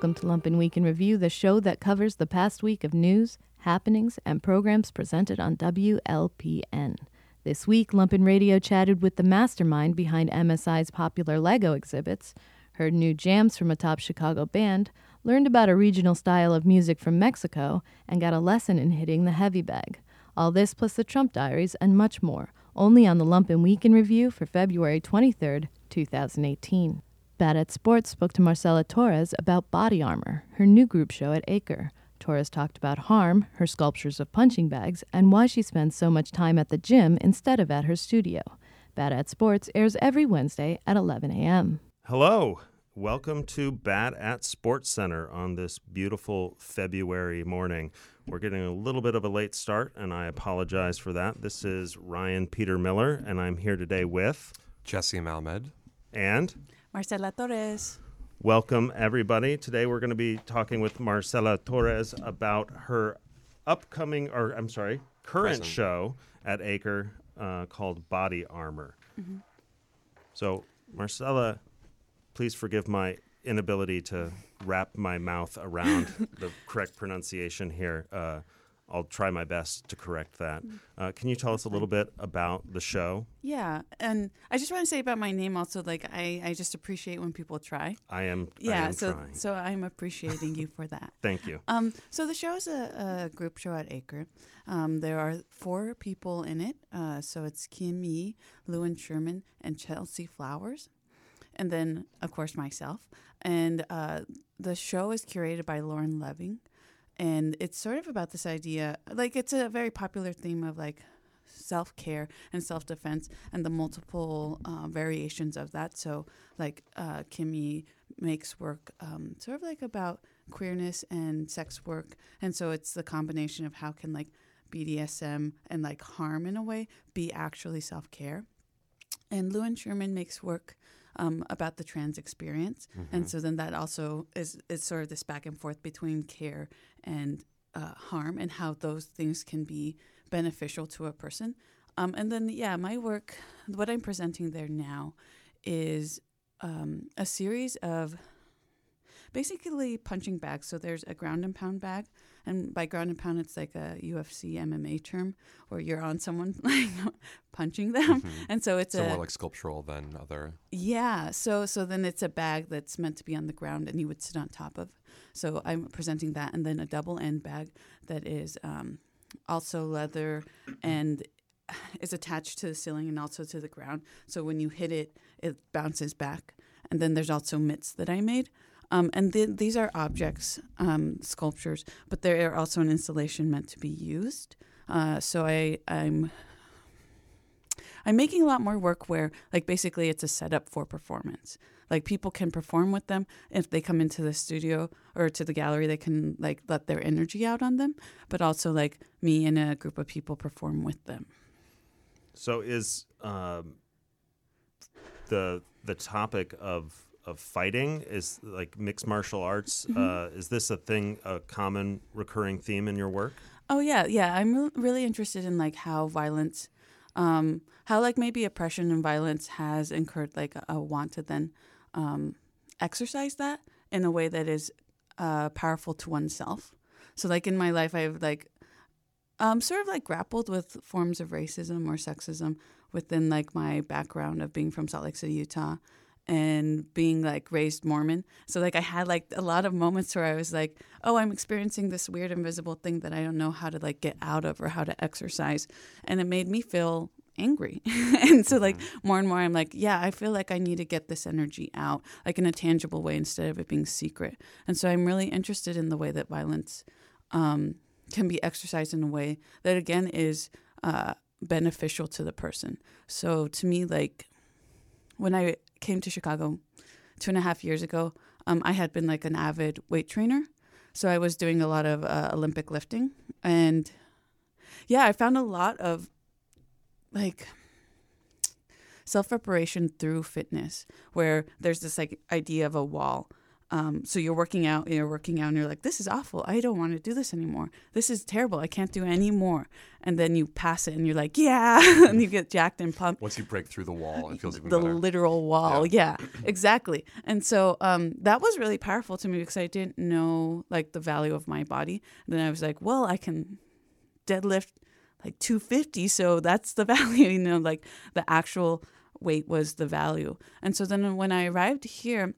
Welcome to Lumpen Week in Review, the show that covers the past week of news, happenings, and programs presented on WLPN. This week, Lumpen Radio chatted with the mastermind behind MSI's popular Lego exhibits, heard new jams from a top Chicago band, learned about a regional style of music from Mexico, and got a lesson in hitting the heavy bag. All this plus the Trump diaries and much more, only on the Lumpen Week in Review for February 23rd, 2018. Bad at Sports spoke to Marcela Torres about Body Armor, her new group show at Acre. Torres talked about Harm, her sculptures of punching bags, and why she spends so much time at the gym instead of at her studio. Bad at Sports airs every Wednesday at 11 a.m. Hello. Welcome to Bad at Sports Center on this beautiful February morning. We're getting a little bit of a late start, and I apologize for that. This is Ryan Peter Miller, and I'm here today with Jesse Malmed and Marcela Torres. Welcome, everybody. Today we're going to be talking with Marcela Torres about her upcoming, or I'm sorry, current Present. show at Acre uh, called Body Armor. Mm-hmm. So, Marcela, please forgive my inability to wrap my mouth around the correct pronunciation here. Uh, I'll try my best to correct that. Mm. Uh, can you tell us a little bit about the show? Yeah, and I just want to say about my name also. Like, I, I just appreciate when people try. I am, I Yeah, am so trying. so I'm appreciating you for that. Thank you. Um, so the show is a, a group show at Acre. Um, there are four people in it. Uh, so it's Kim Ye, Lewin Sherman, and Chelsea Flowers, and then of course myself. And uh, the show is curated by Lauren Leving, and it's sort of about this idea. Like it's a very popular theme of like self care and self defense and the multiple uh, variations of that. So, like, uh, Kimmy makes work um, sort of like about queerness and sex work. And so it's the combination of how can like BDSM and like harm in a way be actually self care. And Lewin Sherman makes work um, about the trans experience. And so then that also is, is sort of this back and forth between care and uh, harm and how those things can be beneficial to a person. Um, and then, yeah, my work, what I'm presenting there now is um, a series of basically punching bags. So there's a ground and pound bag. And by ground and pound, it's like a UFC MMA term where you're on someone like punching them. And so it's so a more like sculptural than other. yeah. So so then it's a bag that's meant to be on the ground and you would sit on top of. So I'm presenting that, and then a double end bag that is um, also leather and is attached to the ceiling and also to the ground. So when you hit it, it bounces back. And then there's also mitts that I made. Um, and th- these are objects, um, sculptures, but they are also an installation meant to be used. Uh, so I, I'm I'm making a lot more work where, like, basically it's a setup for performance. Like, people can perform with them. If they come into the studio or to the gallery, they can, like, let their energy out on them. But also, like, me and a group of people perform with them. So is um, the the topic of of fighting is like mixed martial arts? Mm-hmm. Uh, is this a thing, a common recurring theme in your work? Oh, yeah. Yeah. I'm re- really interested in, like, how violence, um, how, like, maybe oppression and violence has incurred, like, a, a want to then um, exercise that in a way that is uh, powerful to oneself. So, like, in my life, I've, like, um, sort of like grappled with forms of racism or sexism within like my background of being from Salt Lake City, Utah, and being like raised Mormon. So like I had like a lot of moments where I was like, oh, I'm experiencing this weird invisible thing that I don't know how to like get out of or how to exercise, and it made me feel angry. and so like more and more I'm like, yeah, I feel like I need to get this energy out like in a tangible way instead of it being secret. And so I'm really interested in the way that violence um, can be exercised in a way that again is uh, beneficial to the person. So to me, like when I came to Chicago two and a half years ago, um, I had been like an avid weight trainer. So I was doing a lot of uh, Olympic lifting. And yeah, I found a lot of like self reparation through fitness, where there's this like idea of a wall. Um, so you're working out, you're working out, and you're like, this is awful. I don't want to do this anymore. This is terrible. I can't do any more. And then you pass it, and you're like, yeah, and you get jacked and pumped. Once you break through the wall, it feels even the better. literal wall. Yeah, exactly. And so um, that was really powerful to me because I didn't know like the value of my body. And then I was like, well, I can deadlift like 250, so that's the value. You know, like the actual weight was the value. And so then when I arrived here,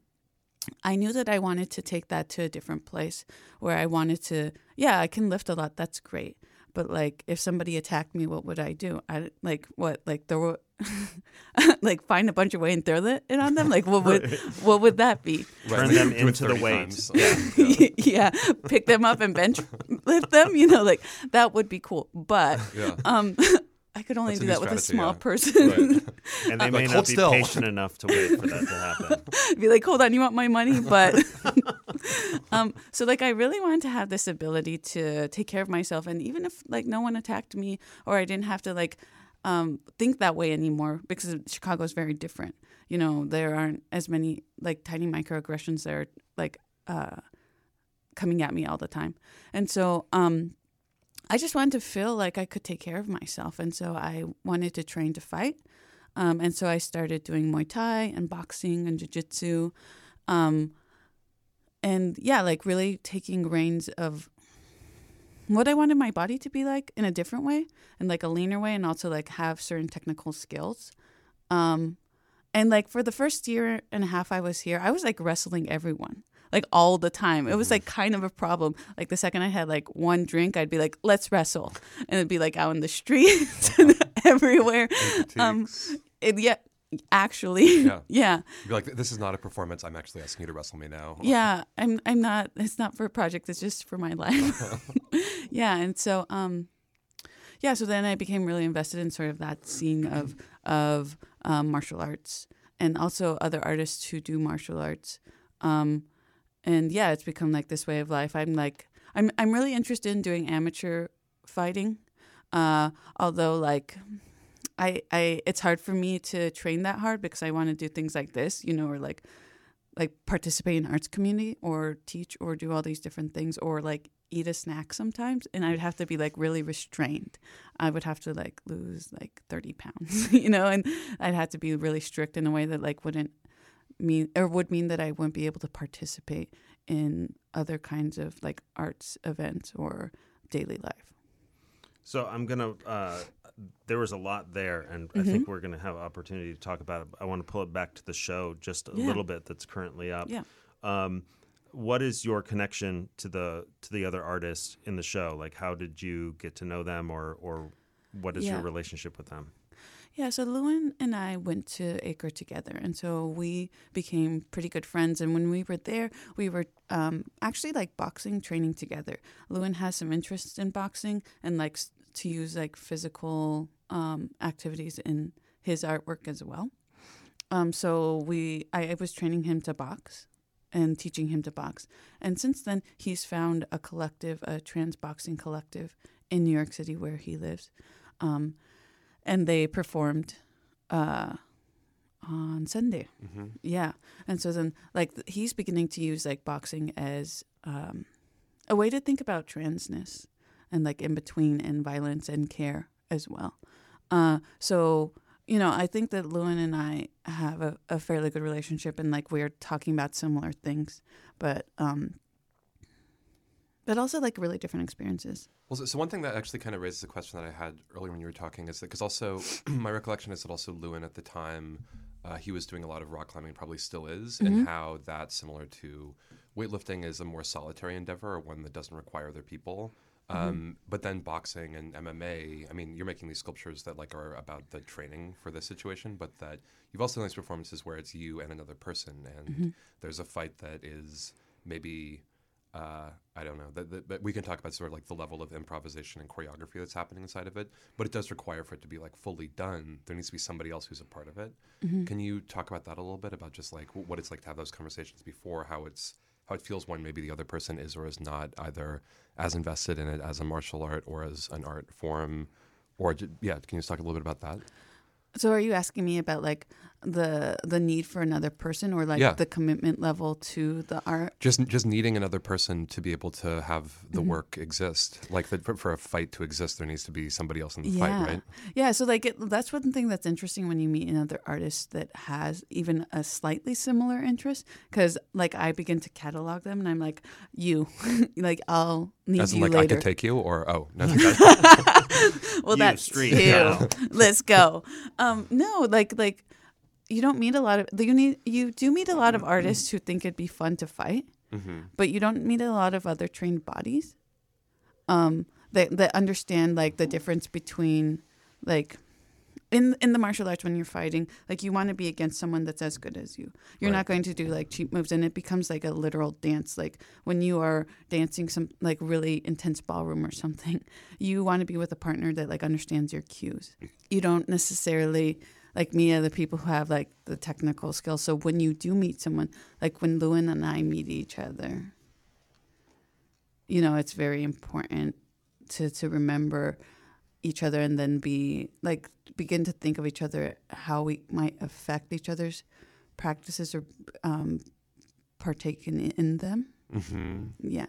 I knew that I wanted to take that to a different place where I wanted to, yeah, I can lift a lot. That's great. But like, if somebody attacked me, what would I do? I like what? Like throw, like find a bunch of weight and throw it on them. Like what would what would that be? Turn Right, them into the 30 weight. Yeah. yeah, pick them up and bench lift them. You know, like that would be cool. But Yeah. um, I could only That's do new that with a small yeah. person. Right. And they Like, may hold not be still. patient enough to wait for that to happen. be like, hold on, you want my money? But um, so like I really wanted to have this ability to take care of myself, and even if like no one attacked me or I didn't have to like um, think that way anymore because Chicago is very different. You know, there aren't as many like tiny microaggressions that are like uh, coming at me all the time, and so um, I just wanted to feel like I could take care of myself, and so I wanted to train to fight. Um, and so I started doing Muay Thai and boxing and jiu-jitsu. Um, and yeah, like really taking reins of what I wanted my body to be like in a different way and like a leaner way and also like have certain technical skills. Um, and like for the first year and a half I was here, I was like wrestling everyone. Like all the time. It was like kind of a problem. Like the second I had like one drink, I'd be like, let's wrestle. And it'd be like out in the streets and everywhere. Um, it, yeah, actually, Yeah. yeah, like, this is not a performance. I'm actually asking you to wrestle me now. yeah. I'm, I'm not. It's not for a project. It's just for my life. yeah, and so, um, yeah. So then I became really invested in sort of that scene of of um, martial arts and also other artists who do martial arts. Um, and yeah, it's become like this way of life. I'm like, I'm I'm really interested in doing amateur fighting, uh, although like. I, I it's hard for me to train that hard because I want to do things like this, you know, or like like participate in arts community or teach or do all these different things or like eat a snack sometimes and I'd have to be like really restrained. I would have to like lose like 30 pounds, you know, and I'd have to be really strict in a way that like wouldn't mean or would mean that I wouldn't be able to participate in other kinds of like arts events or daily life. So I'm gonna. Uh, there was a lot there, and I Mm-hmm. think we're gonna have opportunity to talk about it. I want to pull it back to the show just a Yeah. little bit. That's currently up. Yeah. Um, what is your connection to the to the other artists in the show? Like, how did you get to know them, or or what is your relationship with them? Yeah, so Lewin and I went to Acre together, and so we became pretty good friends. And when we were there, we were um, actually like boxing training together. Lewin has some interest in boxing and likes to use like physical um, activities in his artwork as well. Um, so we, I, I was training him to box and teaching him to box. And since then, he's found a collective, a trans boxing collective in New York City where he lives. Um, and they performed uh, on Sunday. hmm Yeah, and so then like he's beginning to use like boxing as um, a way to think about transness and like in between and violence and care as well. Uh, so you know, I think that Lewin and I have a, a fairly good relationship, and like we're talking about similar things, but um, but also like really different experiences. Well, so, so one thing that actually kind of raises a question that I had earlier when you were talking is that because also my recollection is that also Lewin at the time uh, he was doing a lot of rock climbing, probably still is, and how that similar to weightlifting is a more solitary endeavor or one that doesn't require other people. Um, But then boxing and MMA, I mean, you're making these sculptures that like are about the training for this situation, but that you've also done these performances where it's you and another person, and there's a fight that is maybe uh, I don't know. That, we can talk about sort of like the level of improvisation and choreography that's happening inside of it. But it does require for it to be like fully done. There needs to be somebody else who's a part of it. Can you talk about that a little bit about just like what it's like to have those conversations before, how it's how it feels when maybe the other person is or is not either as invested in it as a martial art or as an art form, or yeah, can you just talk a little bit about that? So are you asking me about like the the need for another person or like Yeah. the commitment level to the art? Just just needing another person to be able to have the Mm-hmm. work exist. Like the, for, for a fight to exist, there needs to be somebody else in the yeah. fight, right? Yeah, so like it, that's one thing that's interesting when you meet another artist that has even a slightly similar interest because like I begin to catalog them and I'm like you like I'll need As in, you like I later. could take you, or oh, no, well, You, that's street two. cow. Let's go. Um, no, like like you don't meet a lot of you need you do meet a lot of artists who think it'd be fun to fight, hmm but you don't meet a lot of other trained bodies, um, that that understand like the difference between like. In, in the martial arts when you're fighting like you want to be against someone that's as good as you you're Right. not going to do like cheap moves and it becomes like a literal dance like when you are dancing some like really intense ballroom or something you want to be with a partner that like understands your cues you don't necessarily like me are the people who have like the technical skills so when you do meet someone like when lewin and i meet each other you know it's very important to to remember each other and then be like begin to think of each other how we might affect each other's practices or um, partake in, in them. Hmm yeah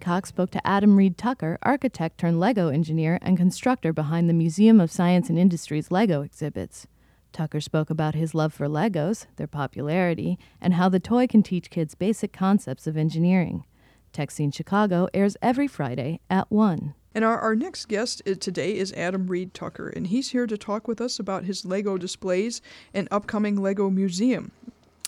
Adcock spoke to Adam Reed Tucker, architect turned Lego engineer and constructor behind the Museum of Science and Industry's Lego exhibits. Tucker spoke about his love for Legos, their popularity, and how the toy can teach kids basic concepts of engineering. Scene Chicago airs every Friday at 1. And our, our next guest uh, today is Adam Reed Tucker, and he's here to talk with us about his Lego displays and upcoming Lego museum.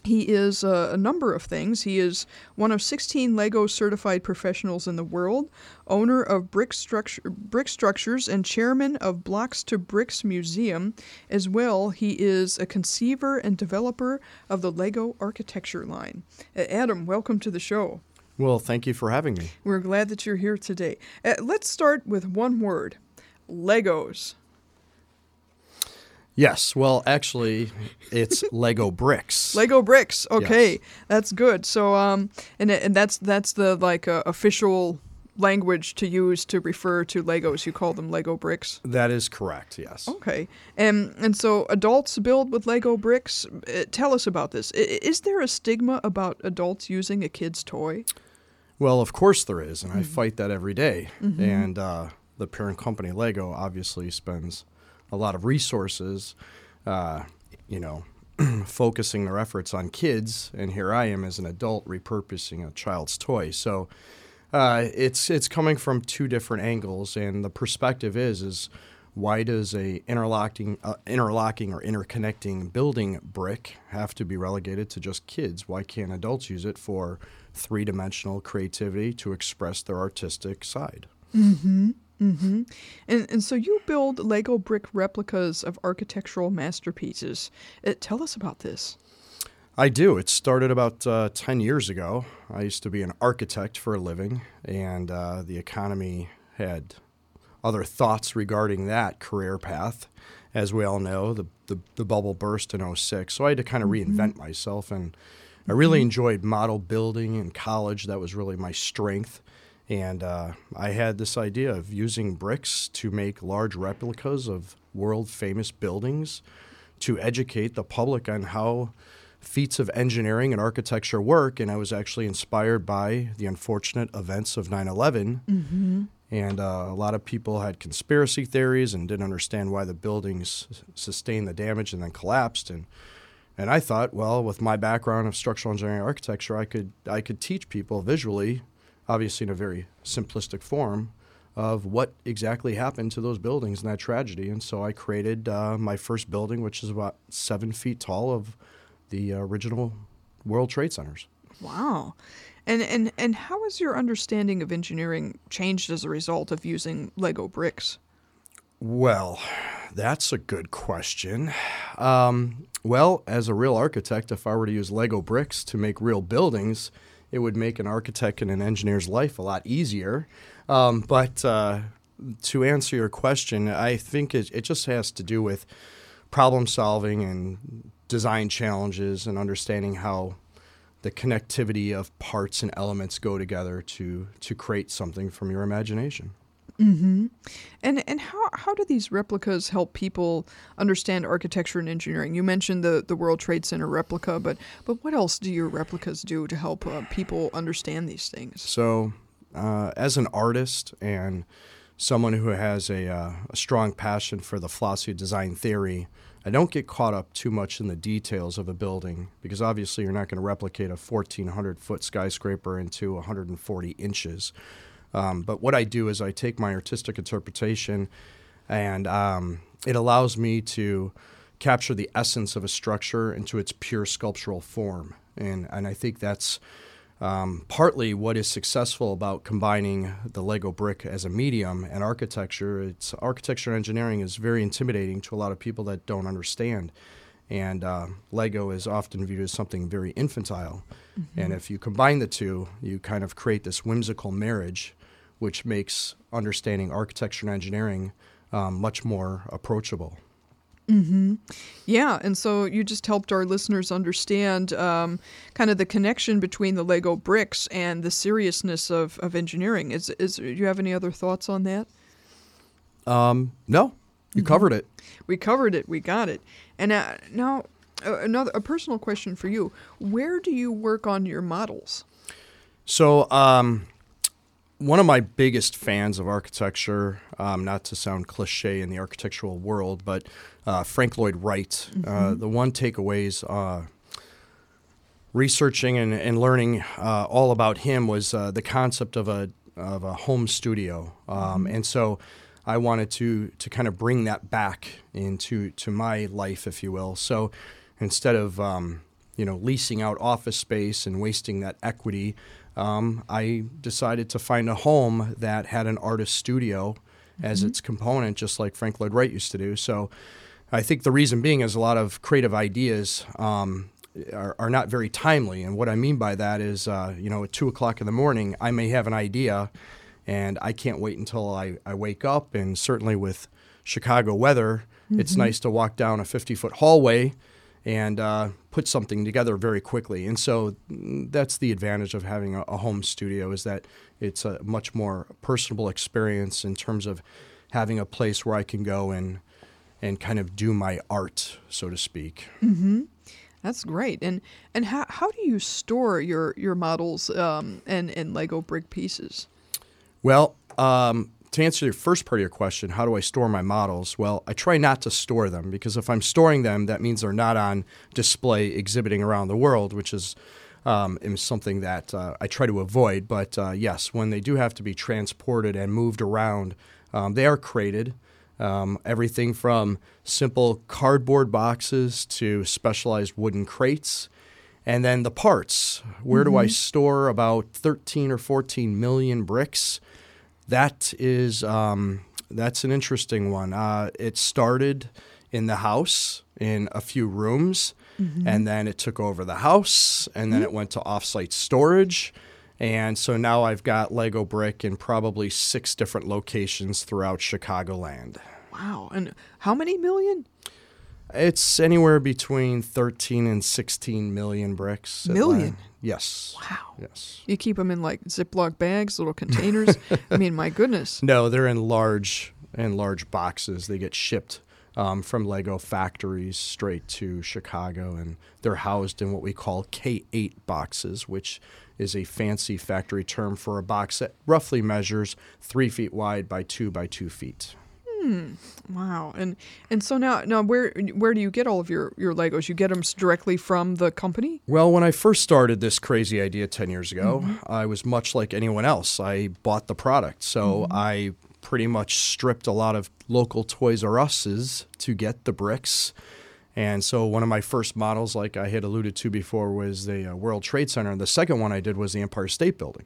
He is uh, a number of things. He is one of 16 Lego certified professionals in the world, owner of Brick, Structure, Brick Structures, and chairman of Blocks to Bricks Museum. As well, he is a conceiver and developer of the Lego architecture line. Uh, Adam, welcome to the show. Well, thank you for having me. We're glad that you're here today. Uh, let's start with one word Legos. Yes, well, actually, it's Lego bricks. Lego bricks. Okay, Yes. that's good. So, um, and and that's that's the like uh, official language to use to refer to Legos. You call them Lego bricks. That is correct. Yes. Okay, and and so adults build with Lego bricks. Uh, tell us about this. I- Is there a stigma about adults using a kid's toy? Well, of course there is, and I fight that every day. And uh, the parent company Lego obviously spends a lot of resources, uh, you know, focusing their efforts on kids. And here I am as an adult repurposing a child's toy. So uh, it's it's coming from two different angles, and the perspective is is why does a interlocking uh, interlocking or interconnecting building brick have to be relegated to just kids? Why can't adults use it for three dimensional creativity to express their artistic side? And and so you build Lego brick replicas of architectural masterpieces. Uh, tell us about this. I do. It started about uh, 10 years ago. I used to be an architect for a living, and uh, the economy had other thoughts regarding that career path. As we all know, the, the, the bubble burst in 06, so I had to kind of reinvent myself. And I really enjoyed model building in college. That was really my strength. And uh, I had this idea of using bricks to make large replicas of world famous buildings to educate the public on how feats of engineering and architecture work. And I was actually inspired by the unfortunate events of 9 11. And uh, a lot of people had conspiracy theories and didn't understand why the buildings sustained the damage and then collapsed. And and I thought, well, with my background of structural engineering architecture, I could I could teach people visually, obviously in a very simplistic form, of what exactly happened to those buildings in that tragedy. And so I created uh, my first building, which is about seven feet tall, of the original World Trade Centers. Wow. And, and and how has your understanding of engineering changed as a result of using Lego bricks? Well, That's a good question. Um, well, as a real architect, if I were to use Lego bricks to make real buildings, it would make an architect and an engineer's life a lot easier. Um, but uh, to answer your question, I think it, it just has to do with problem solving and design challenges and understanding how the connectivity of parts and elements go together to to create something from your imagination. Mm-hmm. And and how how do these replicas help people understand architecture and engineering? You mentioned the, the World Trade Center replica, but but what else do your replicas do to help uh, people understand these things? So, uh, as an artist and someone who has a, uh, a strong passion for the philosophy of design theory, I don't get caught up too much in the details of a building because obviously you're not going to replicate a 1,400 foot skyscraper into 140 inches. Um, but what I do is I take my artistic interpretation and um, it allows me to capture the essence of a structure into its pure sculptural form. And, and I think that's um, partly what is successful about combining the Lego brick as a medium and architecture. It's architecture and engineering is very intimidating to a lot of people that don't understand, and uh, Lego is often viewed as something very infantile. Mm-hmm. And if you combine the two, you kind of create this whimsical marriage, which makes understanding architecture and engineering um, much more approachable. Mm-hmm. Yeah, and so you just helped our listeners understand um, kind of the connection between the Lego bricks and the seriousness of, of engineering. Is is do you have any other thoughts on that? Um, no, you mm-hmm. covered it. We covered it. We got it. And uh, now uh, another a personal question for you: Where do you work on your models? So um, one of my biggest fans of architecture, um, not to sound cliche in the architectural world, but uh, Frank Lloyd Wright. Uh, mm-hmm. Uh, the one takeaways uh, researching and, and learning uh, all about him was uh, the concept of a of a home studio, um, mm-hmm. and so I wanted to to kind of bring that back into to my life, if you will. So instead of um, you know leasing out office space and wasting that equity um, I decided to find a home that had an artist studio mm-hmm. as its component, just like Frank Lloyd Wright used to do. So I think the reason being is a lot of creative ideas um, are, are, not very timely. And what I mean by that is, uh, you know, at two o'clock in the morning, I may have an idea and I can't wait until I, I wake up. And certainly with Chicago weather, mm-hmm. it's nice to walk down a 50 foot hallway and uh, put something together very quickly. And so mm, that's the advantage of having a, a, home studio is that it's a much more personable experience in terms of having a place where I can go and and kind of do my art, so to speak. Mm-hmm. That's great. And and how, how do you store your your models um, and and Lego brick pieces? Well, um, to answer your first part of your question, how do I store my models? Well, I try not to store them because if I'm storing them, that means they're not on display exhibiting around the world, which is um, something that uh, I try to avoid. But uh, yes, when they do have to be transported and moved around, um, they are crated. Um, everything from simple cardboard boxes to specialized wooden crates. And then the parts. Where mm-hmm. do I mm-hmm. store about 13 or 14 million bricks? That is um, that's an interesting one. Uh, it started in the house in a few rooms, mm-hmm. and then it took over the house, and then mm-hmm. it went to offsite storage. And so now I've got Lego Brick in probably six different locations throughout Chicagoland. Wow. And how many million? It's anywhere between 13 and 16 million bricks. Million? Yes. Wow. Yes. You keep them in like Ziploc bags, little containers. I mean, my goodness. No, they're in large in large boxes. They get shipped um, from Lego factories straight to Chicago, and they're housed in what we call K8 boxes, which is a fancy factory term for a box that roughly measures three feet wide by two by two feet. Hmm. Wow. And and so now now where where do you get all of your your Legos? You get them directly from the company? Well, when I first started this crazy idea 10 years ago, mm-hmm. I was much like anyone else. I bought the product. So mm-hmm. I pretty much stripped a lot of local Toys R Us's to get the bricks. And so one of my first models, like I had alluded to before, was the uh, World Trade Center. And the second one I did was the Empire State Building.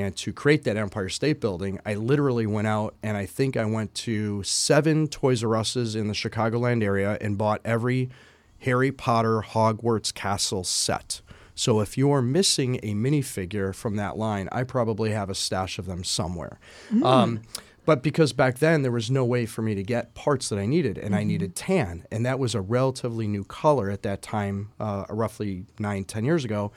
And to create that Empire State Building, I literally went out and I think I went to seven Toys R Us's in the Chicagoland area and bought every Harry Potter Hogwarts Castle set. So if you're missing a minifigure from that line, I probably have a stash of them somewhere. Um, but because back then there was no way for me to get parts that I needed, and I needed tan, and that was a relatively new color at that time, uh, roughly nine, ten years ago.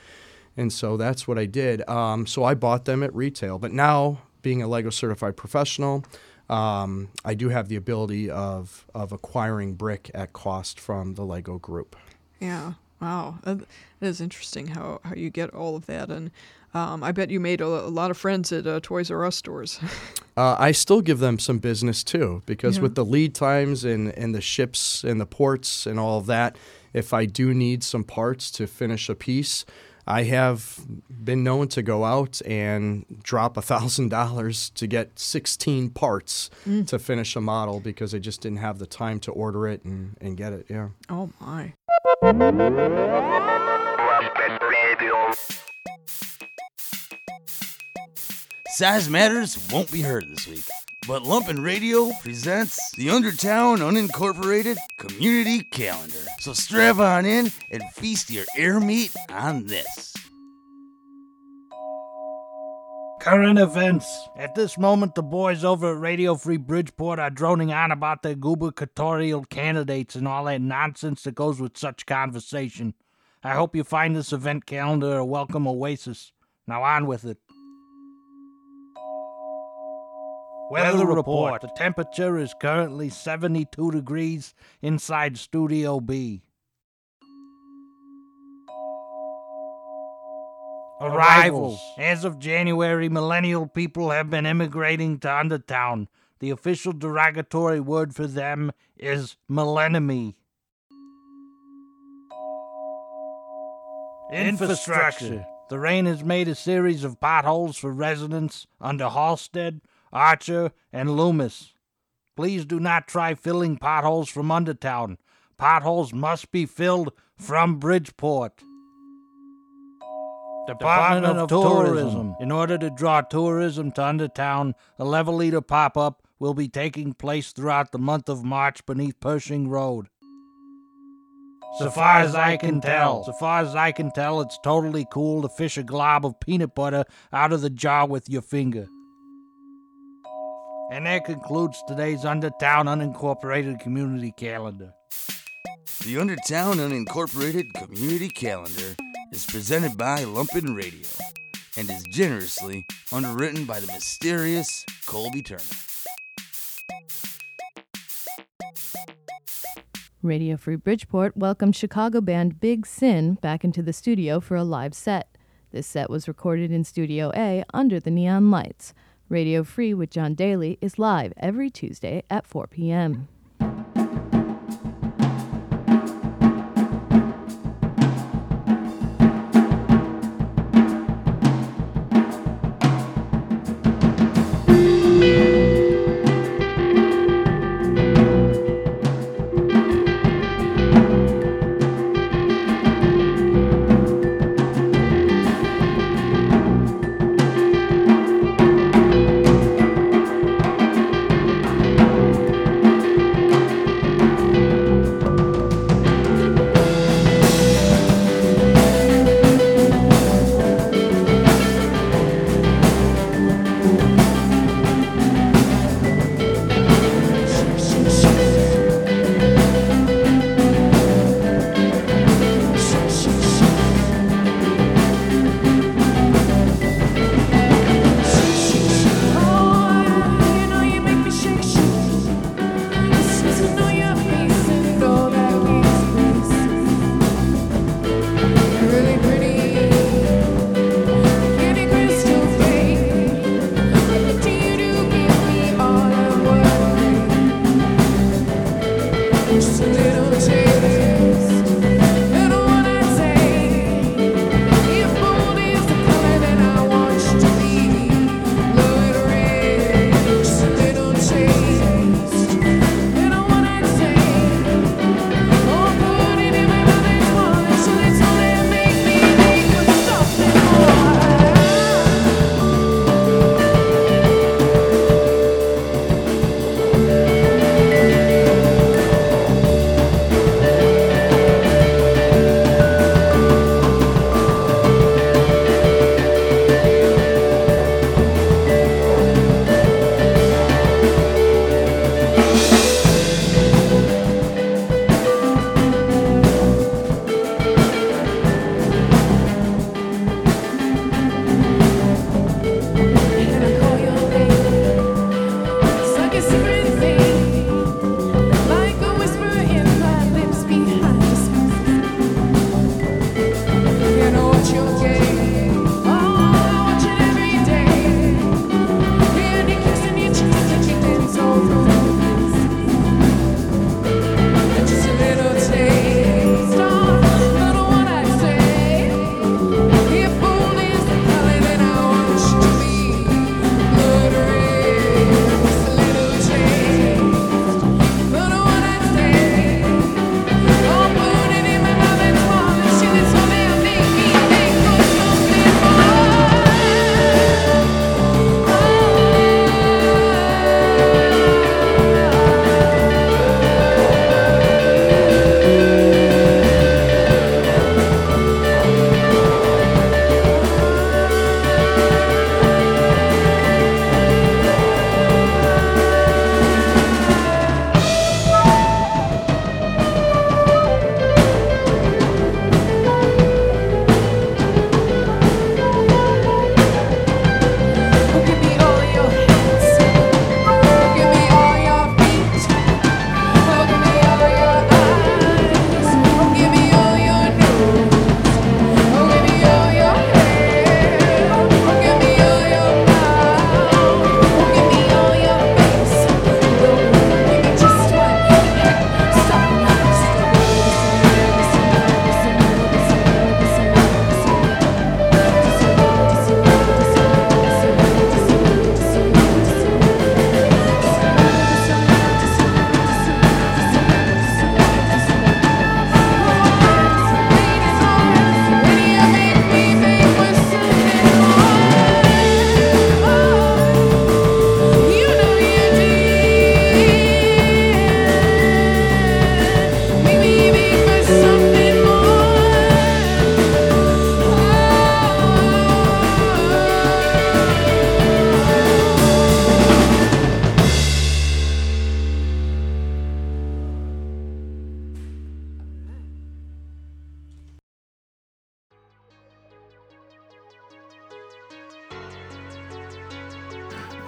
And so that's what I did. Um, so I bought them at retail. But now, being a Lego certified professional, um, I do have the ability of, of acquiring brick at cost from the Lego group. Yeah. Wow. That is interesting how, how you get all of that. And um, I bet you made a, a lot of friends at uh, Toys R Us stores. Uh, I still give them some business too, because Yeah. with the lead times and, and the ships and the ports and all of that, if I do need some parts to finish a piece, I have been known to go out and drop a thousand dollars to get 16 parts to finish a model because I just didn't have the time to order it and, and get it. Yeah. oh, my. Size Matters won't be heard this week, but Lumpen Radio presents the Undertown Unincorporated Community Calendar. So strap on in and feast your air meat on this. Current events. At this moment, the boys over at Radio Free Bridgeport are droning on about their gubernatorial candidates and all that nonsense that goes with such conversation. I hope you find this event calendar a welcome oasis. Now on with it. Weather report. The temperature is currently 72 degrees inside Studio B. Arrivals. As of January, millennial people have been immigrating to Undertown. The official derogatory word for them is millennium. Infrastructure. The rain has made a series of potholes for residents under Halsted, Archer, and Loomis. Please do not try filling potholes from Undertown. Potholes must be filled from Bridgeport. Department, of, tourism. In order to draw tourism to Undertown, a level-leader pop-up will be taking place throughout the month of March beneath Pershing Road. So far as I can tell, so far as I can tell, it's totally cool to fish a glob of peanut butter out of the jar with your finger. And that concludes today's Undertown Unincorporated Community Calendar. The Undertown Unincorporated Community Calendar is presented by Lumpen Radio and is generously underwritten by the mysterious Colby Turner. Radio Free Bridgeport welcomed Chicago band Big Sin back into the studio for a live set. This set was recorded in Studio A under the neon lights. Radio Free with John Daly is live every Tuesday at 4 p.m.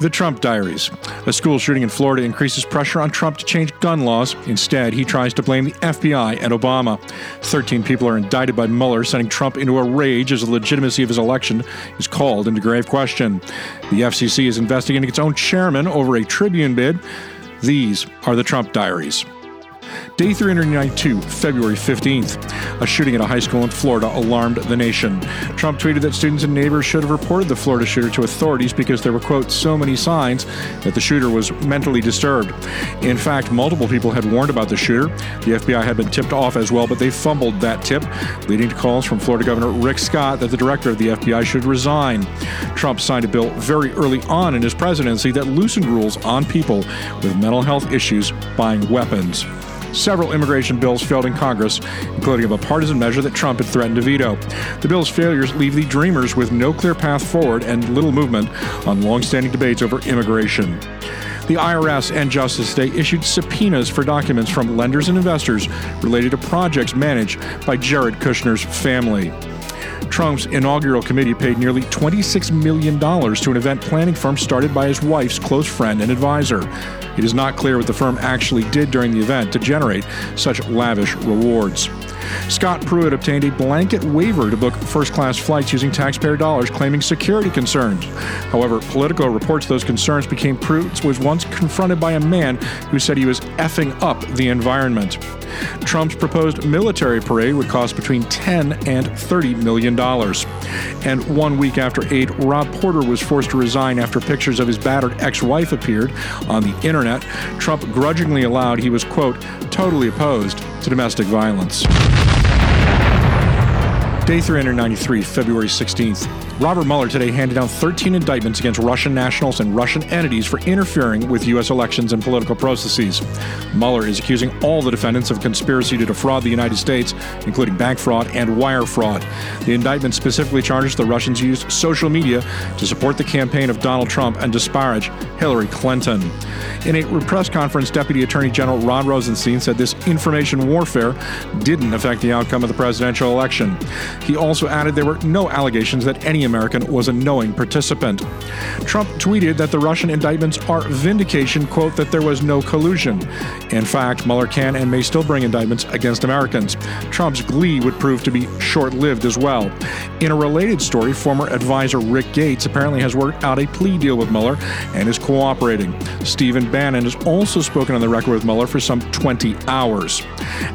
The Trump Diaries. A school shooting in Florida increases pressure on Trump to change gun laws. Instead, he tries to blame the FBI and Obama. 13 people are indicted by Mueller, sending Trump into a rage as the legitimacy of his election is called into grave question. The FCC is investigating its own chairman over a Tribune bid. These are the Trump Diaries. Day 392, February 15th. A shooting at a high school in Florida alarmed the nation. Trump tweeted that students and neighbors should have reported the Florida shooter to authorities because there were, quote, so many signs that the shooter was mentally disturbed. In fact, multiple people had warned about the shooter. The FBI had been tipped off as well, but they fumbled that tip, leading to calls from Florida Governor Rick Scott that the director of the FBI should resign. Trump signed a bill very early on in his presidency that loosened rules on people with mental health issues buying weapons. Several immigration bills failed in Congress, including a bipartisan measure that Trump had threatened to veto. The bill's failures leave the Dreamers with no clear path forward and little movement on longstanding debates over immigration. The IRS and Justice Day issued subpoenas for documents from lenders and investors related to projects managed by Jared Kushner's family. Trump's inaugural committee paid nearly $26 million to an event planning firm started by his wife's close friend and advisor. It is not clear what the firm actually did during the event to generate such lavish rewards. Scott Pruitt obtained a blanket waiver to book first class flights using taxpayer dollars, claiming security concerns. However, Politico reports those concerns became Pruitt was once confronted by a man who said he was effing up the environment. Trump's proposed military parade would cost between 10 and 30 million dollars. And one week after aide Rob Porter was forced to resign after pictures of his battered ex-wife appeared on the internet, Trump grudgingly allowed he was quote totally opposed to domestic violence. Day 393, February 16th. Robert Mueller today handed down 13 indictments against Russian nationals and Russian entities for interfering with U.S. elections and political processes. Mueller is accusing all the defendants of conspiracy to defraud the United States, including bank fraud and wire fraud. The indictment specifically charges the Russians used social media to support the campaign of Donald Trump and disparage Hillary Clinton. In a press conference, Deputy Attorney General Rod Rosenstein said this information warfare didn't affect the outcome of the presidential election. He also added there were no allegations that any American was a knowing participant. Trump tweeted that the Russian indictments are vindication, quote, that there was no collusion. In fact, Mueller can and may still bring indictments against Americans. Trump's glee would prove to be short lived as well. In a related story, former advisor Rick Gates apparently has worked out a plea deal with Mueller and is cooperating. Stephen Bannon has also spoken on the record with Mueller for some 20 hours.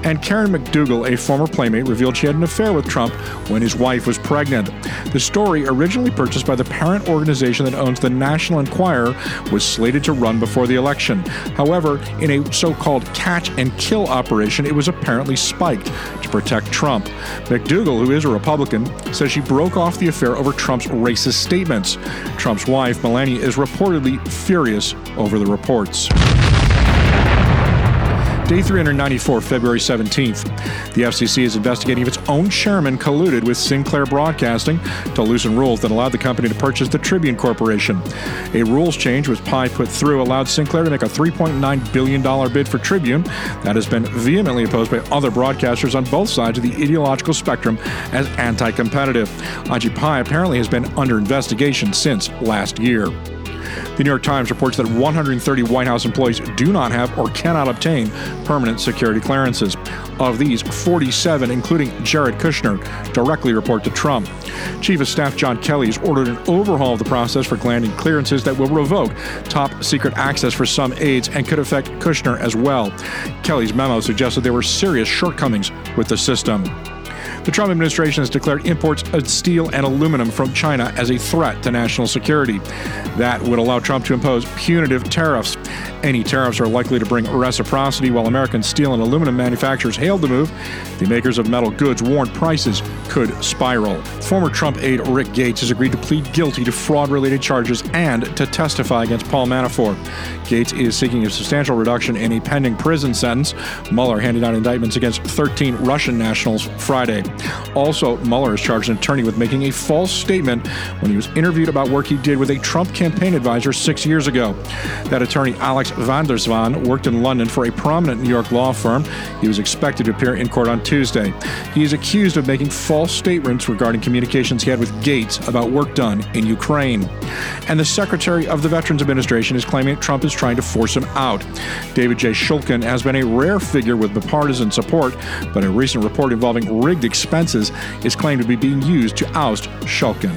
And Karen McDougal, a former playmate, revealed she had an affair with Trump when his wife was pregnant. The story, originally purchased by the parent organization that owns the National Enquirer, was slated to run before the election. However, in a so called catch and kill operation, it was apparently spiked to protect Trump. McDougal, who is a Republican, says she broke off the affair over Trump's racist statements. Trump's wife, Melania, is reportedly furious over the reports. Day 394, February 17th. The FCC is investigating if its own chairman colluded with Sinclair Broadcasting to loosen rules that allowed the company to purchase the Tribune Corporation. A rules change was Pai put through allowed Sinclair to make a $3.9 billion bid for Tribune that has been vehemently opposed by other broadcasters on both sides of the ideological spectrum as anti competitive. Pai apparently has been under investigation since last year. The New York Times reports that 130 White House employees do not have or cannot obtain permanent security clearances. Of these, 47, including Jared Kushner, directly report to Trump. Chief of Staff John Kelly has ordered an overhaul of the process for granting clearances that will revoke top secret access for some aides and could affect Kushner as well. Kelly's memo suggested there were serious shortcomings with the system. The Trump administration has declared imports of steel and aluminum from China as a threat to national security. That would allow Trump to impose punitive tariffs. Any tariffs are likely to bring reciprocity while American steel and aluminum manufacturers hailed the move. The makers of metal goods warned prices could spiral. Former Trump aide Rick Gates has agreed to plead guilty to fraud related charges and to testify against Paul Manafort. Gates is seeking a substantial reduction in a pending prison sentence. Mueller handed out indictments against 13 Russian nationals Friday. Also, Mueller has charged an attorney with making a false statement when he was interviewed about work he did with a Trump campaign advisor six years ago. That attorney, Alex van der Zwaan, worked in London for a prominent New York law firm. He was expected to appear in court on Tuesday. He is accused of making false statements regarding communications he had with Gates about work done in Ukraine. And the Secretary of the Veterans Administration is claiming Trump is trying to force him out. David J. Shulkin has been a rare figure with bipartisan support, but a recent report involving rigged expenses is claimed to be being used to oust Shulkin.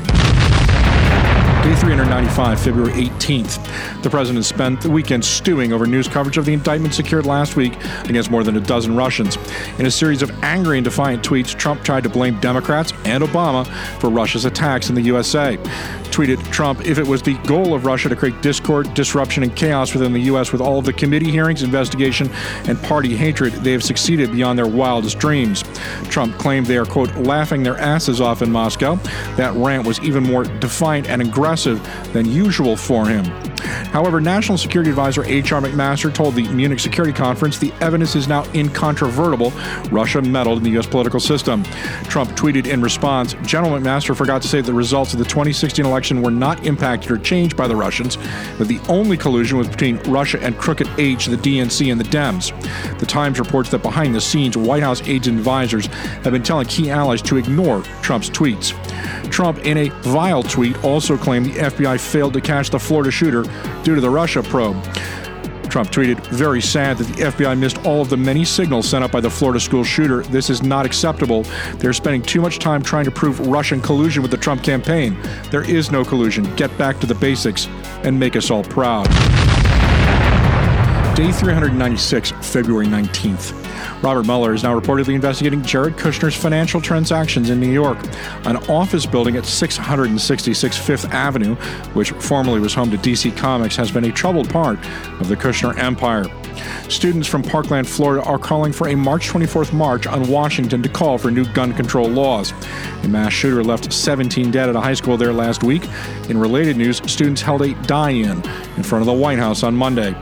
Day 395, February 18th. The president spent the weekend stewing over news coverage of the indictment secured last week against more than a dozen Russians. In a series of angry and defiant tweets, Trump tried to blame Democrats and Obama for Russia's attacks in the USA tweeted Trump, if it was the goal of Russia to create discord, disruption, and chaos within the U.S. with all of the committee hearings, investigation, and party hatred, they have succeeded beyond their wildest dreams. Trump claimed they are, quote, laughing their asses off in Moscow. That rant was even more defiant and aggressive than usual for him. However, National Security Advisor H.R. McMaster told the Munich Security Conference the evidence is now incontrovertible. Russia meddled in the U.S. political system. Trump tweeted in response General McMaster forgot to say the results of the 2016 election were not impacted or changed by the Russians, but the only collusion was between Russia and Crooked H, the DNC, and the Dems. The Times reports that behind the scenes, White House aides and advisors have been telling key allies to ignore Trump's tweets. Trump, in a vile tweet, also claimed the FBI failed to catch the Florida shooter due to the Russia probe. Trump tweeted, Very sad that the FBI missed all of the many signals sent out by the Florida school shooter. This is not acceptable. They're spending too much time trying to prove Russian collusion with the Trump campaign. There is no collusion. Get back to the basics and make us all proud. Day 396, February 19th. Robert Mueller is now reportedly investigating Jared Kushner's financial transactions in New York. An office building at 666 Fifth Avenue, which formerly was home to DC Comics, has been a troubled part of the Kushner empire. Students from Parkland, Florida are calling for a March 24th march on Washington to call for new gun control laws. A mass shooter left 17 dead at a high school there last week. In related news, students held a die in in front of the White House on Monday.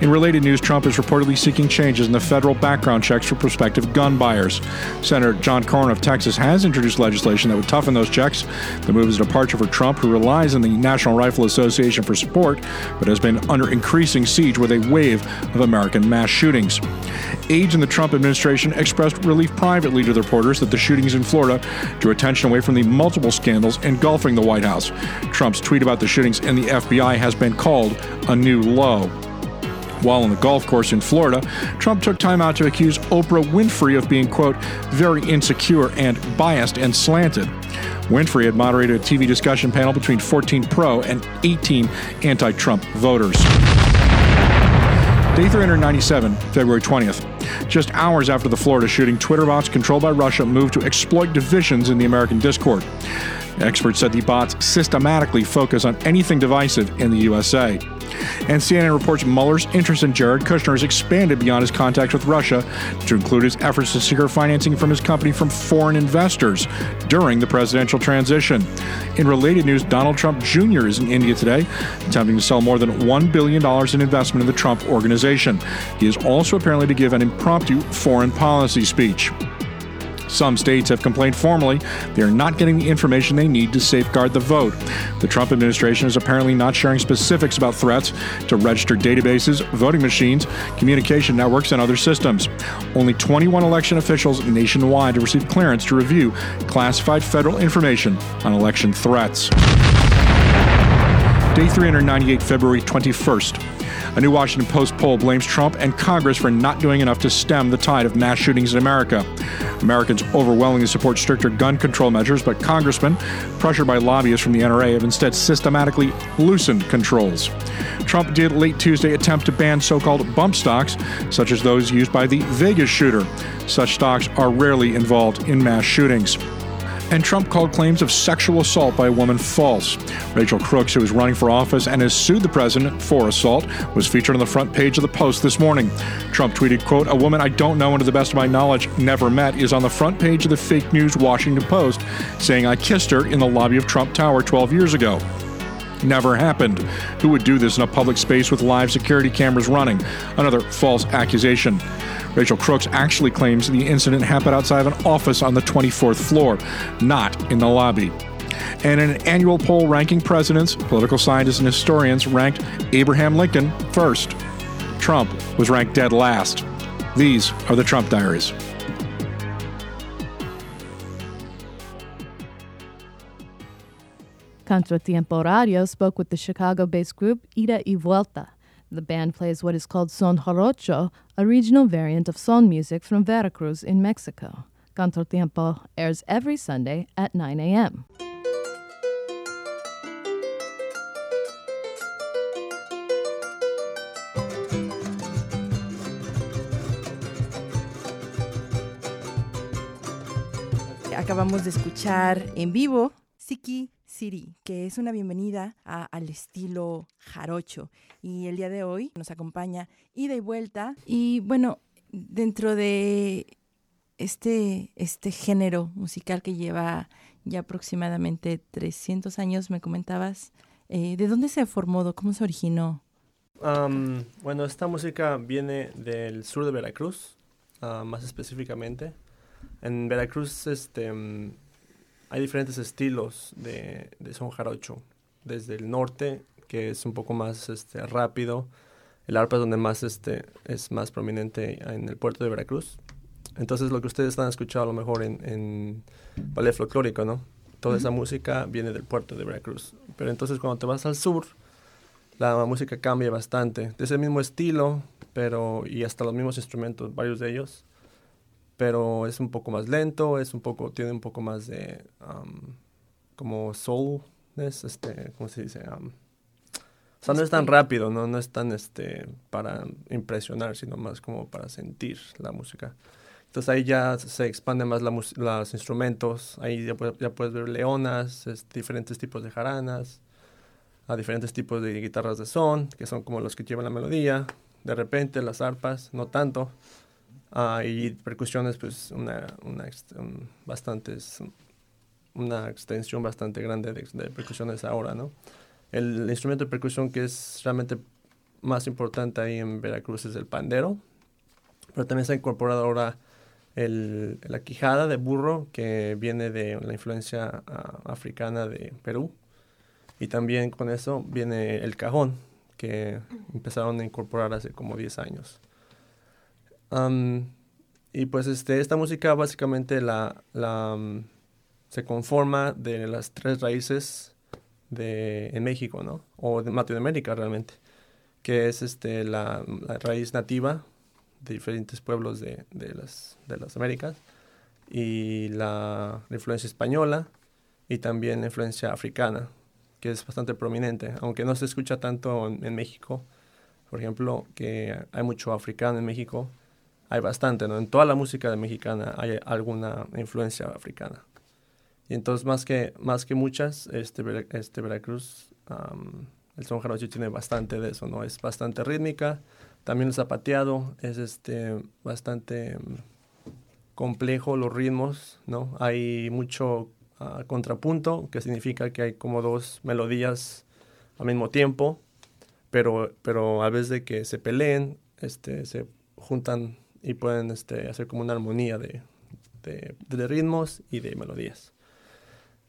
In related news, Trump is reportedly seeking changes in the federal background checks for prospective gun buyers. Senator John Cornyn of Texas has introduced legislation that would toughen those checks. The move is a departure for Trump, who relies on the National Rifle Association for support, but has been under increasing siege with a wave of American mass shootings. Aides in the Trump administration expressed relief privately to the reporters that the shootings in Florida drew attention away from the multiple scandals engulfing the White House. Trump's tweet about the shootings in the FBI has been called a new low. While on the golf course in Florida, Trump took time out to accuse Oprah Winfrey of being, quote, very insecure and biased and slanted. Winfrey had moderated a TV discussion panel between 14 pro and 18 anti Trump voters. Day 397, February 20th. Just hours after the Florida shooting, Twitter bots controlled by Russia moved to exploit divisions in the American Discord. Experts said the bots systematically focus on anything divisive in the USA. And CNN reports Mueller's interest in Jared Kushner has expanded beyond his contacts with Russia to include his efforts to secure financing from his company from foreign investors during the presidential transition. In related news, Donald Trump Jr. is in India today, attempting to sell more than $1 billion in investment in the Trump organization. He is also apparently to give an impromptu foreign policy speech. Some states have complained formally they are not getting the information they need to safeguard the vote. The Trump administration is apparently not sharing specifics about threats to registered databases, voting machines, communication networks, and other systems. Only 21 election officials nationwide have received clearance to review classified federal information on election threats. Day 398, February 21st. A new Washington Post poll blames Trump and Congress for not doing enough to stem the tide of mass shootings in America. Americans overwhelmingly support stricter gun control measures, but congressmen, pressured by lobbyists from the NRA, have instead systematically loosened controls. Trump did late Tuesday attempt to ban so called bump stocks, such as those used by the Vegas shooter. Such stocks are rarely involved in mass shootings and Trump called claims of sexual assault by a woman false. Rachel Crooks, who is running for office and has sued the president for assault, was featured on the front page of the Post this morning. Trump tweeted, quote, A woman I don't know and to the best of my knowledge never met is on the front page of the fake news Washington Post, saying I kissed her in the lobby of Trump Tower 12 years ago. Never happened. Who would do this in a public space with live security cameras running? Another false accusation. Rachel Crooks actually claims the incident happened outside of an office on the 24th floor, not in the lobby. And in an annual poll ranking presidents, political scientists, and historians ranked Abraham Lincoln first. Trump was ranked dead last. These are the Trump Diaries. Contratiempo Radio spoke with the Chicago based group Ida y Vuelta. The band plays what is called son jarocho, a regional variant of son music from Veracruz in Mexico. Contratiempo airs every Sunday at 9 a.m. Acabamos de escuchar en vivo Siki City, que es una bienvenida a- al estilo jarocho. Y el día de hoy nos acompaña ida y vuelta. Y bueno, dentro de este, este género musical que lleva ya aproximadamente 300 años, me comentabas, eh, ¿de dónde se formó? ¿Cómo se originó? Bueno, esta música viene del sur de Veracruz, ah, más específicamente. En Veracruz este, hay diferentes estilos de, de son jarocho. Desde el norte, que es un poco más este, rápido. El arpa es donde más este, es más prominente en el puerto de Veracruz. Entonces lo que ustedes están escuchando a lo mejor en, en ballet folclórico, ¿no? Toda esa música viene del puerto de Veracruz. Pero entonces cuando te vas al sur, la música cambia bastante. De ese mismo estilo, pero y hasta los mismos instrumentos, varios de ellos. Pero es un poco más lento, es un poco, tiene un poco más de um, como soulness, este, ¿cómo se dice? Um, o sea, no es tan rápido, ¿no? No es tan este, para impresionar, sino más como para sentir la música. Entonces ahí ya se expande más la los instrumentos, ahí ya, ya puedes ver leonas, es- diferentes tipos de jaranas, a diferentes tipos de guitarras de son, que son como los que llevan la melodía, de repente las arpas, no tanto, Ah, y percusiones, pues una, una bastantes, una extensión bastante grande de, de percusiones ahora, ¿no? El instrumento de percusión que es realmente más importante ahí en Veracruz es el pandero, pero también se ha incorporado ahora el, la quijada de burro que viene de la influencia ah, africana de Perú. Y también con eso viene el cajón, que empezaron a incorporar hace como 10 años. Am, y pues este, esta música básicamente la, la, se conforma de las tres raíces de, en México, ¿no? O de Latinoamérica realmente, que es este, la, raíz nativa de diferentes pueblos de, de, las, de las Américas y la, influencia española y también la influencia africana, que es bastante prominente, aunque no se escucha tanto en México. Por ejemplo, que hay mucho africano en México, hay bastante, ¿no? En toda la música mexicana hay alguna influencia africana. Y entonces, más que, más que muchas, este, este Veracruz, am, el son jarocho tiene bastante de eso, ¿no? Es bastante rítmica, también el zapateado es este, bastante mm, complejo, los ritmos, ¿no? Hay mucho ah, contrapunto, que significa que hay como dos melodías al mismo tiempo, pero, pero a vez de que se peleen, este, se juntan y pueden este, hacer como una armonía de, de, ritmos y de melodías.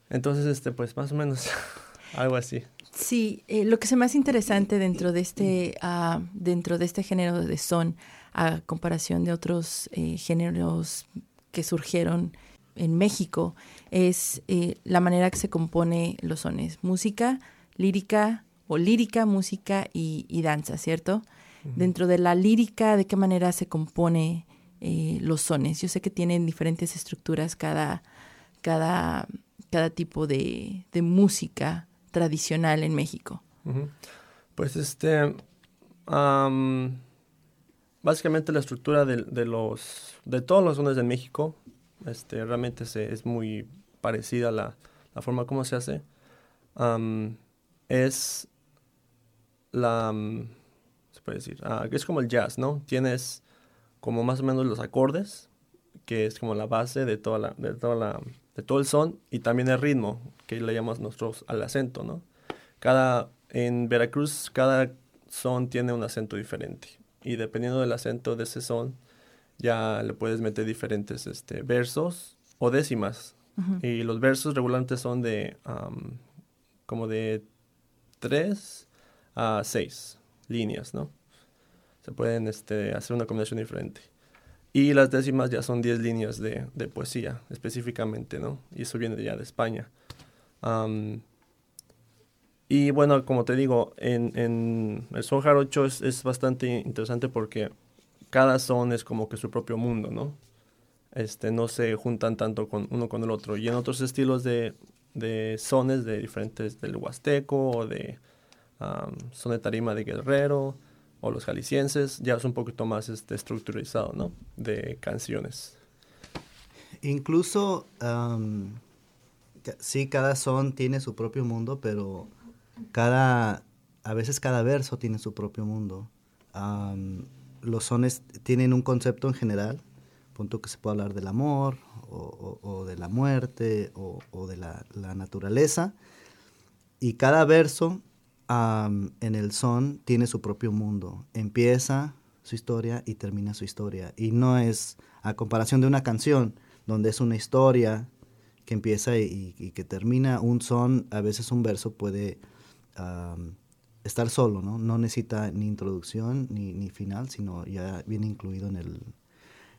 Entonces, este, pues más o menos algo así. Sí, eh, lo que se hace interesante dentro de este, ah, dentro de este género de son, a comparación de otros eh, géneros que surgieron en México, es eh, la manera que se compone los sones. Música, lírica o lírica, música y, y danza, ¿cierto? Dentro de la lírica, ¿de qué manera se compone eh, los sones? Yo sé que tienen diferentes estructuras cada, cada, cada tipo de, de música tradicional en México. Pues este, am, básicamente la estructura de, de los, de todos los sones de México, este, realmente se, es muy parecida a la, la forma como se hace. Es la, se puede decir, ah, es como el jazz, ¿no? Tienes como más o menos los acordes, que es como la base de toda la, de toda la, de todo el son, y también el ritmo, que le llamamos nosotros al acento, ¿no? cada, en Veracruz, cada son tiene un acento diferente. Y dependiendo del acento de ese son, ya le puedes meter diferentes este, versos o décimas. Y los versos regularmente son de como de 3 a 6 líneas, ¿no? Se pueden este, hacer una combinación diferente. Y las décimas ya son 10 líneas de, de, poesía, específicamente, ¿no? Y eso viene ya de España. y bueno, como te digo, en, en el son jarocho es, es, bastante interesante porque cada son es como que su propio mundo, ¿no? Este, no se juntan tanto con uno con el otro. Y en otros estilos de, de sones de diferentes del huasteco o de son de tarima de guerrero o los jaliscienses, ya es un poquito más este, estructurizado, ¿no? De canciones. Incluso, sí, cada son tiene su propio mundo, pero cada, a veces cada verso tiene su propio mundo. los sones tienen un concepto en general, punto que se puede hablar del amor o, de la muerte o, de la, la, naturaleza, y cada verso en el son tiene su propio mundo. Empieza su historia y termina su historia. Y no es a comparación de una canción, donde es una historia que empieza y, que termina un son, a veces un verso puede estar solo, ¿no? No necesita ni introducción ni, final, sino ya viene incluido en el,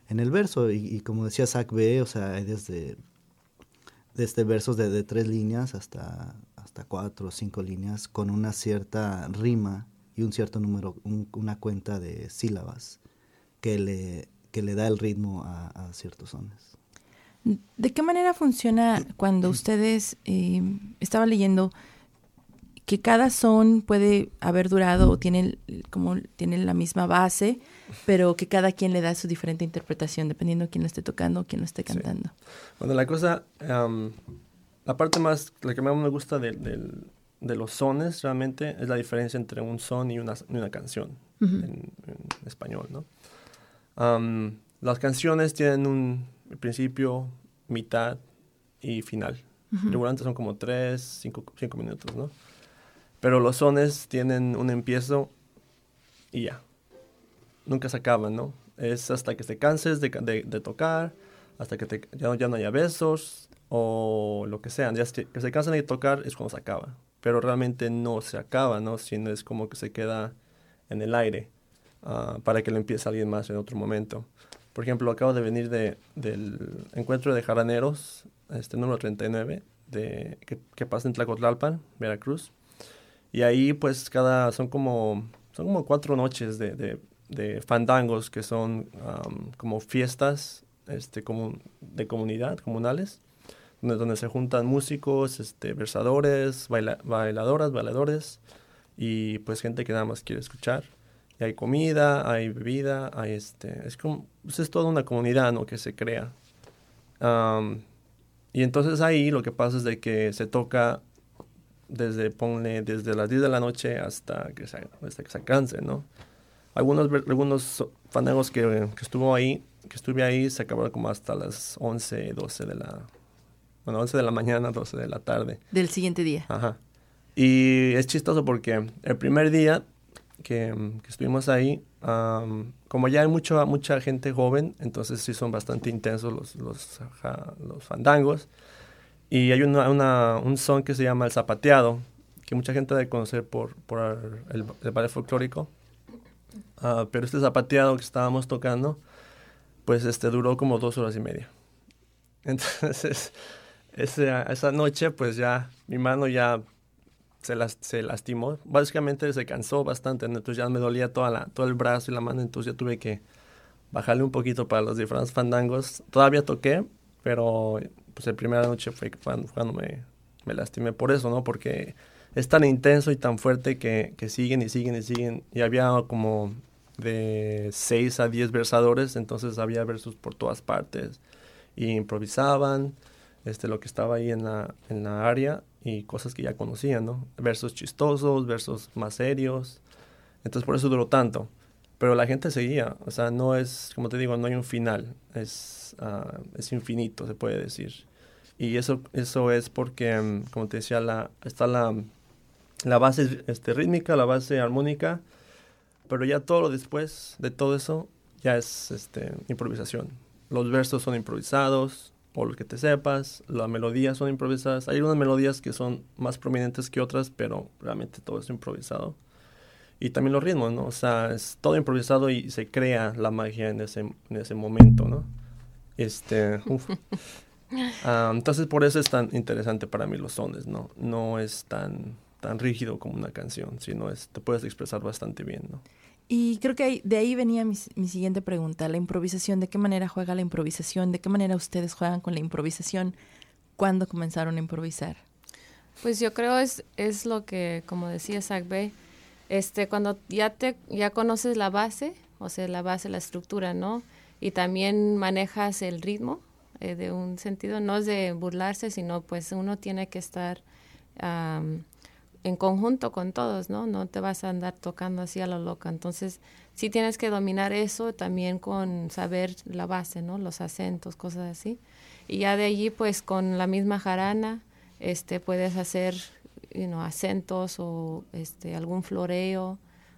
en el verso. Y, como decía Zach B., o sea, hay desde, desde versos de tres líneas hasta hasta cuatro o cinco líneas con una cierta rima y un cierto número, una cuenta de sílabas que le, que le da el ritmo a, ciertos sones. ¿De qué manera funciona cuando ustedes, eh, estaba leyendo, que cada son puede haber durado o tiene, como, tiene la misma base, pero que cada quien le da su diferente interpretación dependiendo de quién lo esté tocando o quién lo esté cantando? Bueno, la cosa, la parte más, la que más me gusta de, de, los sones realmente es la diferencia entre un son y una, una canción en, español, ¿no? las canciones tienen un principio, mitad y final. Regularmente son como tres, cinco, cinco minutos, ¿no? Pero los sones tienen un empiezo y ya. Nunca se acaban, ¿no? Es hasta que te canses de, de, tocar, hasta que te, ya, ya no haya besos, o lo que sea, ya que se cansan de tocar es cuando se acaba, pero realmente no se acaba, ¿no? Sino es como que se queda en el aire ah, para que lo empiece alguien más en otro momento. Por ejemplo, acabo de venir de, del encuentro de jaraneros, este número 39, de, que, que pasa en Tlacotlalpan, Veracruz. Y ahí pues cada, son como, son como cuatro noches de, de, de fandangos que son como fiestas este, como de comunidad, comunales donde, se juntan músicos, este, versadores, bailadoras, bailadores y pues gente que nada más quiere escuchar. Y hay comida, hay bebida, hay este, es como, pues, es toda una comunidad, ¿no? Que se crea. y entonces ahí lo que pasa es de que se toca desde, ponle, desde las 10 de la noche hasta que se, hasta que se canse, ¿no? Algunos, algunos fanegos que, que estuvo ahí, que estuve ahí, se acabaron como hasta las 11, 12 de la, bueno, 11 de la mañana, 12 de la tarde. Del siguiente día. Ajá. Y es chistoso porque el primer día que, que estuvimos ahí, como ya hay mucho, mucha gente joven, entonces sí son bastante intensos los, los, los fandangos. Y hay una, una, un son que se llama el zapateado, que mucha gente debe conocer por, por el, el ballet folclórico. Uh, pero este zapateado que estábamos tocando, pues este duró como dos horas y media. Entonces, esa, esa noche, pues ya mi mano ya se, las, se lastimó. Básicamente se cansó bastante, entonces ya me dolía toda la, todo el brazo y la mano, entonces ya tuve que bajarle un poquito para los diferentes fandangos. Todavía toqué, pero pues la primera noche fue cuando, me, me, lastimé por eso, ¿no? Porque es tan intenso y tan fuerte que, que siguen y siguen y siguen. Y había como de 6 a 10 versadores, entonces había versos por todas partes. Y improvisaban este, lo que estaba ahí en la, en la área y cosas que ya conocían, ¿no? Versos chistosos, versos más serios. Entonces por eso duró tanto. Pero la gente seguía, o sea, no es, como te digo, no hay un final, es, uh, es infinito, se puede decir. Y eso, eso es porque, mm, como te decía, la, está la, la base este, rítmica, la base armónica, pero ya todo lo después de todo eso ya es este, improvisación. Los versos son improvisados, o lo que te sepas, las melodías son improvisadas. Hay unas melodías que son más prominentes que otras, pero realmente todo es improvisado. Y también los ritmos, ¿no? O sea, es todo improvisado y se crea la magia en ese, en ese momento, ¿no? Este, ah, entonces por eso es tan interesante para mí los sones, ¿no? No es tan, tan rígido como una canción, sino es, te puedes expresar bastante bien, ¿no? Y creo que de ahí venía mi, siguiente pregunta, la improvisación, ¿de qué manera juega la improvisación? ¿De qué manera ustedes juegan con la improvisación? ¿Cuándo comenzaron a improvisar? Pues yo creo es, es lo que, como decía Zach este, cuando ya, te, ya conoces la base, o sea, la base, la estructura, ¿no? Y también manejas el ritmo, eh, de un sentido, no es de burlarse, sino pues uno tiene que estar en conjunto con todos, ¿no? No te vas a andar tocando así a lo loca. Entonces, sí tienes que dominar eso también con saber la base, ¿no? Los acentos, cosas así. Y ya de allí, pues con la misma jarana, este, puedes hacer acentos o este, algún floreo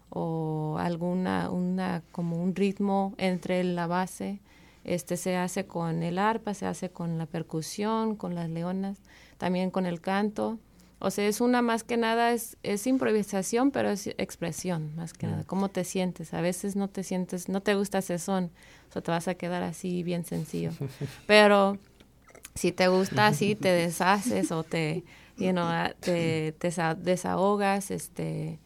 o alguna, una, como un ritmo entre la base. Este se hace con el arpa, se hace con la percusión, con las leonas, también con el canto o sea, es una más que nada, es, es improvisación, pero es expresión, más que nada. ¿Cómo te sientes? A veces no te sientes, no te gusta ese son, o sea, te vas a quedar así bien sencillo. Pero si te gusta así, te deshaces o te, you know, ah, te, te desahogas, este,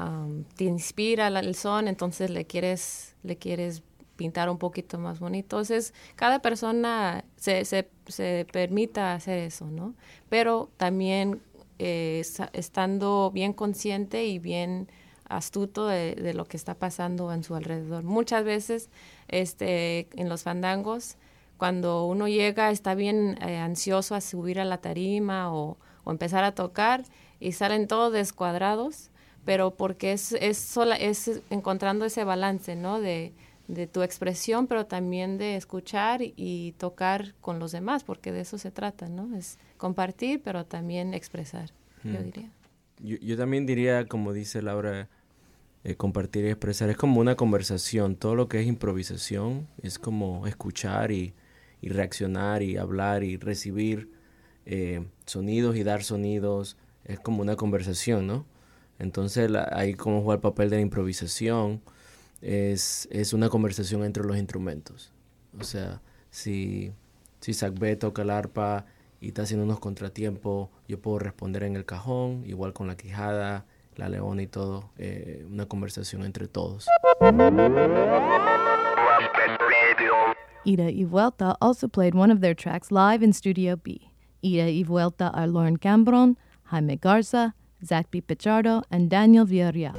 um, te inspira el son, entonces le quieres, le quieres pintar un poquito más bonito. Entonces, cada persona se, se, se permita hacer eso, ¿no? Pero también eh, estando bien consciente y bien astuto de, lo que está pasando en su alrededor. Muchas veces este, en los fandangos, cuando uno llega, está bien eh, ansioso a subir a la tarima o, empezar a tocar y salen todos descuadrados, pero porque es, es, sola, es encontrando ese balance, ¿no? De, de tu expresión, pero también de escuchar y tocar con los demás, porque de eso se trata, ¿no? Es compartir, pero también expresar, yo diría. Yo, también diría, como dice Laura, eh, compartir y expresar es como una conversación. Todo lo que es improvisación es como escuchar y, reaccionar y hablar y recibir eh, sonidos y dar sonidos. Es como una conversación, ¿no? Entonces ahí como juega el papel de la improvisación es, es una conversación entre los instrumentos. O sea, si, si B toca el arpa y está haciendo unos contratiempos, yo puedo responder en el cajón, igual con la quijada, la leona y todo, eh, una conversación entre todos. Ida y Vuelta also played one of their tracks live in Studio B. Ida y Vuelta are Lauren Cambron, Jaime Garza, Zach B. Pichardo, and Daniel Villarreal.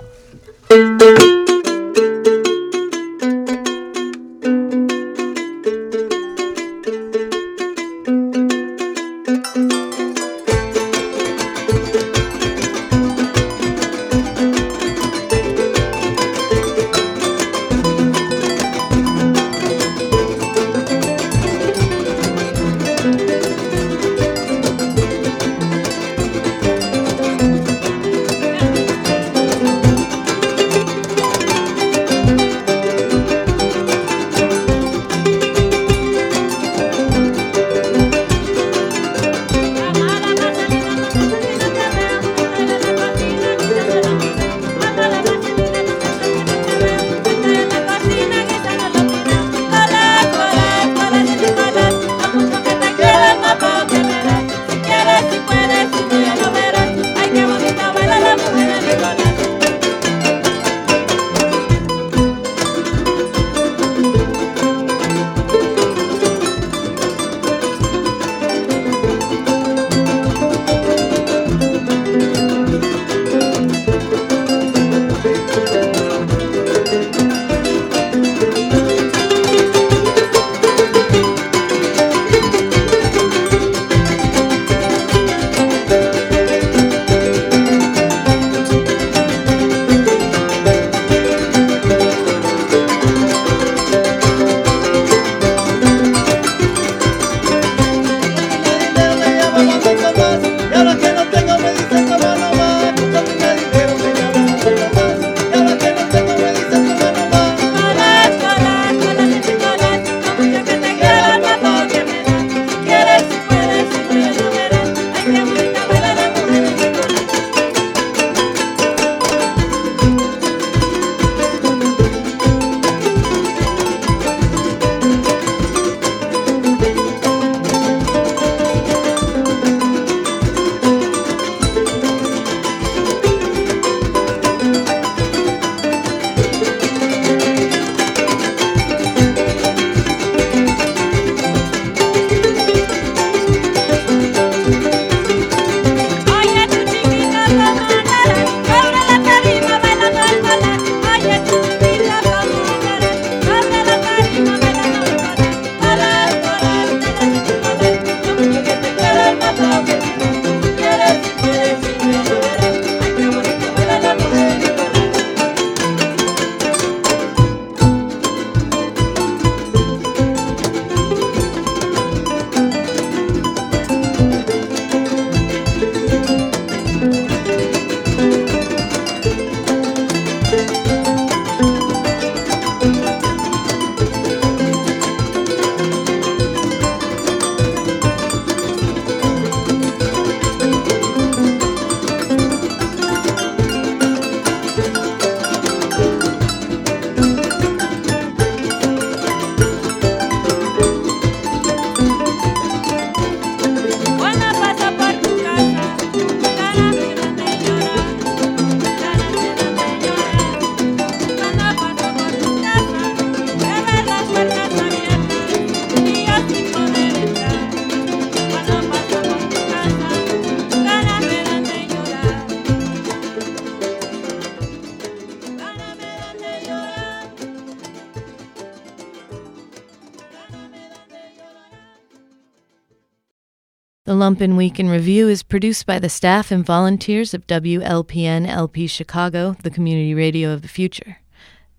Lumpen Week in Review is produced by the staff and volunteers of WLPN LP Chicago, the community radio of the future.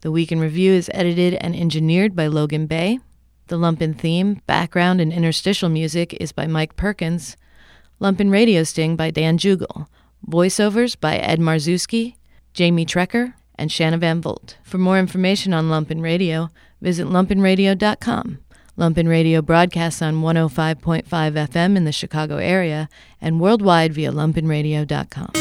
The Week in Review is edited and engineered by Logan Bay. The Lumpen theme, background, and interstitial music is by Mike Perkins. Lumpen Radio Sting by Dan Jugel. Voiceovers by Ed Marzewski, Jamie Trecker, and Shanna Van Volt. For more information on Lumpen Radio, visit lumpenradio.com. Lumpen Radio broadcasts on 105.5 FM in the Chicago area and worldwide via lumpenradio.com.